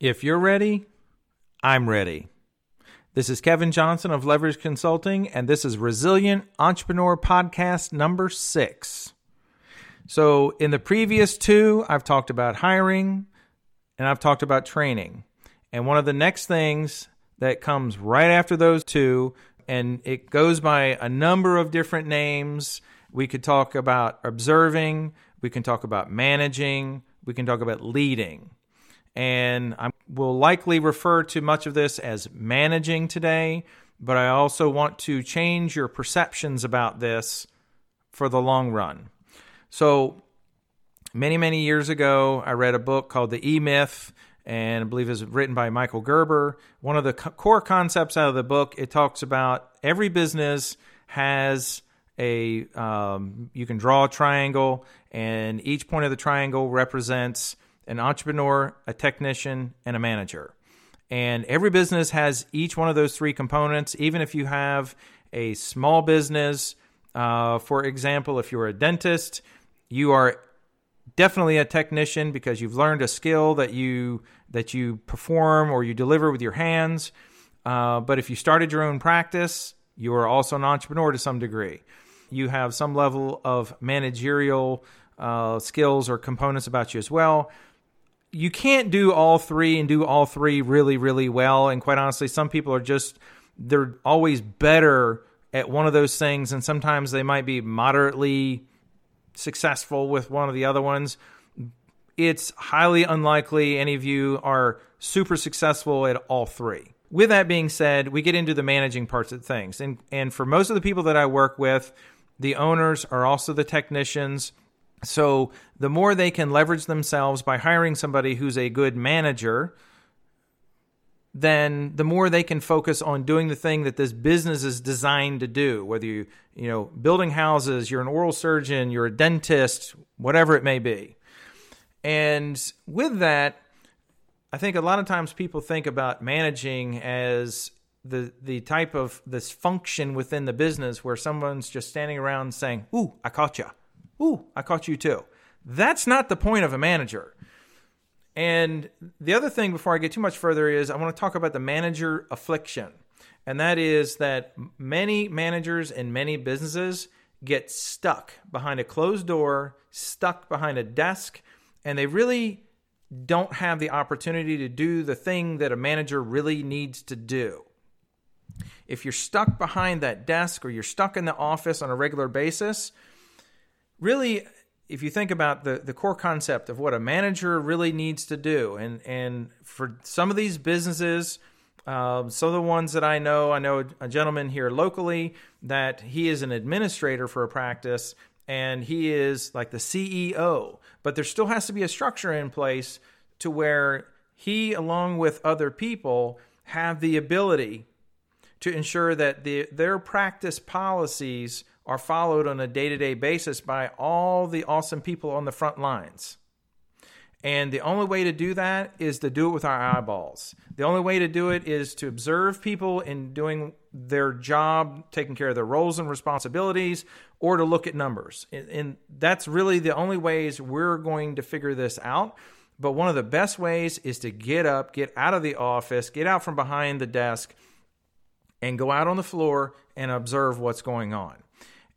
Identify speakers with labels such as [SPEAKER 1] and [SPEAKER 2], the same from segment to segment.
[SPEAKER 1] If you're ready, I'm ready. This is Kevin Johnson of Leverage Consulting, and this is Resilient Entrepreneur Podcast number six. So, in the previous two, I've talked about hiring and I've talked about training. And one of the next things that comes right after those two, and it goes by a number of different names. We could talk about observing, we can talk about managing, we can talk about leading and I will likely refer to much of this as managing today, but I also want to change your perceptions about this for the long run. So, many, many years ago, I read a book called The E Myth, and I believe was written by Michael Gerber. One of the co- core concepts out of the book, it talks about every business has a, um, you can draw a triangle, and each point of the triangle represents an entrepreneur, a technician, and a manager. And every business has each one of those three components. Even if you have a small business, uh, for example, if you're a dentist, you are definitely a technician because you've learned a skill that you that you perform or you deliver with your hands. Uh, but if you started your own practice, you are also an entrepreneur to some degree. You have some level of managerial uh, skills or components about you as well you can't do all three and do all three really, really well. And quite honestly, some people are just, they're always better at one of those things. And sometimes they might be moderately successful with one of the other ones. It's highly unlikely any of you are super successful at all three. With that being said, we get into the managing parts of things. And, and for most of the people that I work with, the owners are also the technicians so the more they can leverage themselves by hiring somebody who's a good manager, then the more they can focus on doing the thing that this business is designed to do. Whether you, you know, building houses, you're an oral surgeon, you're a dentist, whatever it may be. And with that, I think a lot of times people think about managing as the the type of this function within the business where someone's just standing around saying, "Ooh, I caught you." Ooh, I caught you too. That's not the point of a manager. And the other thing before I get too much further is I want to talk about the manager affliction. And that is that many managers in many businesses get stuck behind a closed door, stuck behind a desk, and they really don't have the opportunity to do the thing that a manager really needs to do. If you're stuck behind that desk or you're stuck in the office on a regular basis, really if you think about the, the core concept of what a manager really needs to do, and, and for some of these businesses, uh, some of the ones that I know, I know a gentleman here locally that he is an administrator for a practice and he is like the CEO, but there still has to be a structure in place to where he, along with other people, have the ability to ensure that the, their practice policies are followed on a day to day basis by all the awesome people on the front lines. And the only way to do that is to do it with our eyeballs. The only way to do it is to observe people in doing their job, taking care of their roles and responsibilities, or to look at numbers. And that's really the only ways we're going to figure this out. But one of the best ways is to get up, get out of the office, get out from behind the desk, and go out on the floor and observe what's going on.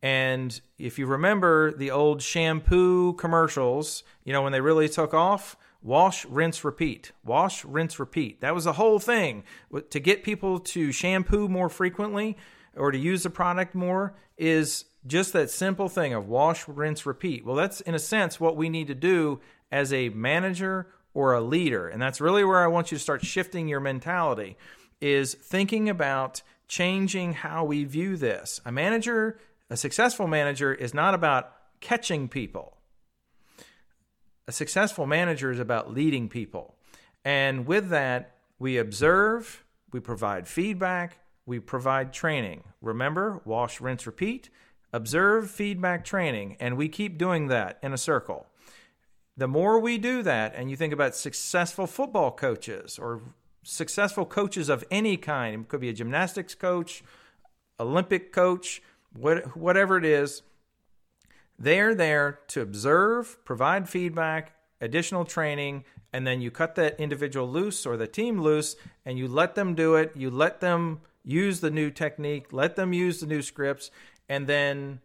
[SPEAKER 1] And if you remember the old shampoo commercials, you know, when they really took off, wash, rinse, repeat. Wash, rinse, repeat. That was the whole thing. To get people to shampoo more frequently or to use the product more is just that simple thing of wash, rinse, repeat. Well, that's in a sense what we need to do as a manager or a leader. And that's really where I want you to start shifting your mentality is thinking about changing how we view this. A manager a successful manager is not about catching people. A successful manager is about leading people. And with that, we observe, we provide feedback, we provide training. Remember, wash, rinse, repeat, observe, feedback, training. And we keep doing that in a circle. The more we do that, and you think about successful football coaches or successful coaches of any kind, it could be a gymnastics coach, Olympic coach, what, whatever it is, they're there to observe, provide feedback, additional training and then you cut that individual loose or the team loose and you let them do it. You let them use the new technique, let them use the new scripts, and then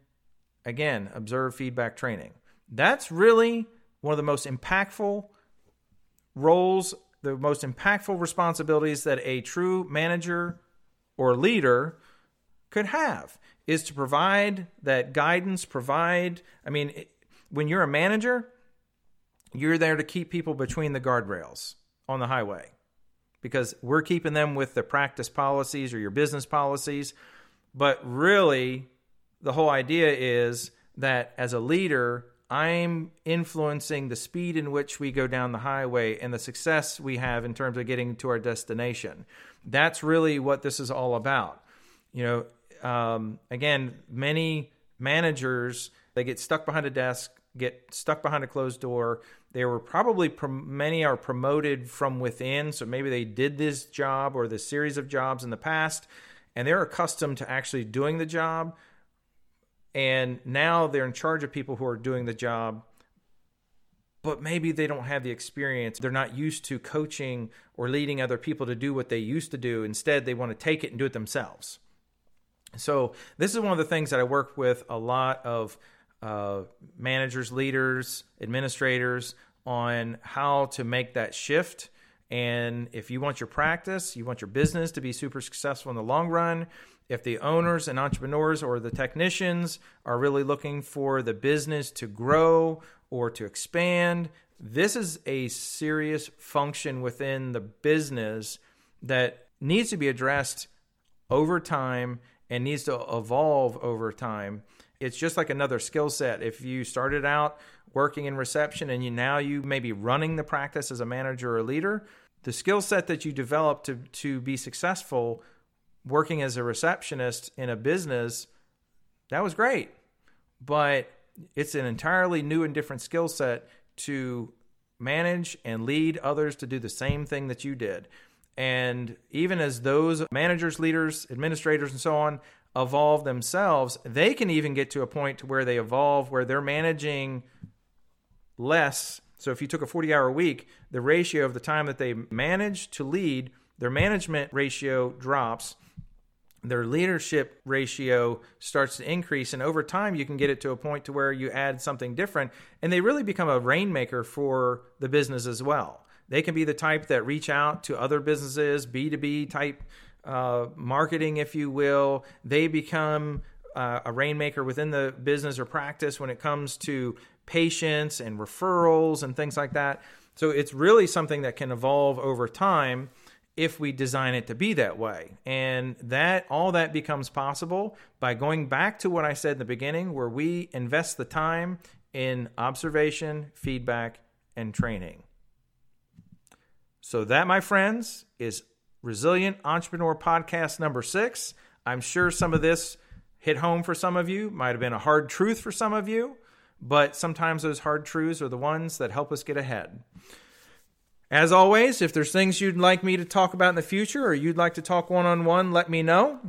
[SPEAKER 1] again, observe feedback training. That's really one of the most impactful roles, the most impactful responsibilities that a true manager or leader could have is to provide that guidance, provide, I mean, when you're a manager, you're there to keep people between the guardrails on the highway because we're keeping them with the practice policies or your business policies. But really, the whole idea is that as a leader, I'm influencing the speed in which we go down the highway and the success we have in terms of getting to our destination. That's really what this is all about. You know, um, again, many managers they get stuck behind a desk, get stuck behind a closed door. They were probably many are promoted from within, so maybe they did this job or this series of jobs in the past, and they're accustomed to actually doing the job and now they're in charge of people who are doing the job but maybe they don't have the experience. They're not used to coaching or leading other people to do what they used to do. Instead they want to take it and do it themselves so this is one of the things that i work with a lot of uh, managers leaders administrators on how to make that shift. And if you want your practice you want your business to be super successful in the long run if the owners and entrepreneurs or the technicians are really looking for the business to grow or to expand, this is a serious function within the business that needs to be addressed over time and needs to evolve over time. It's just like another skill set. If you started out working in reception and you now you may be running the practice as a manager or leader, the skill set that you develop to to be successful working as a receptionist in a business, that was great. But it's an entirely new and different skill set to manage and lead others to do the same thing that you did. And even as those managers, leaders, administrators, and so on evolve themselves, they can even get to a point to where they evolve where they're managing less. So if you took a 40 hour week, the ratio of the time that they manage to lead, their management ratio drops their leadership ratio starts to increase and over time you can get it to a point to where you add something different and they really become a rainmaker for the business as well they can be the type that reach out to other businesses b2b type uh, marketing if you will they become uh, a rainmaker within the business or practice when it comes to patients and referrals and things like that so it's really something that can evolve over time if we design it to be that way. And that all that becomes possible by going back to what I said in the beginning where we invest the time in observation, feedback and training. So that my friends is Resilient Entrepreneur podcast number 6. I'm sure some of this hit home for some of you, might have been a hard truth for some of you, but sometimes those hard truths are the ones that help us get ahead. As always, if there's things you'd like me to talk about in the future or you'd like to talk one on one, let me know.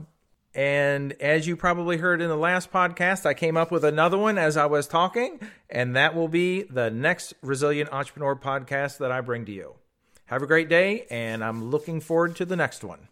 [SPEAKER 1] And as you probably heard in the last podcast, I came up with another one as I was talking, and that will be the next Resilient Entrepreneur podcast that I bring to you. Have a great day, and I'm looking forward to the next one.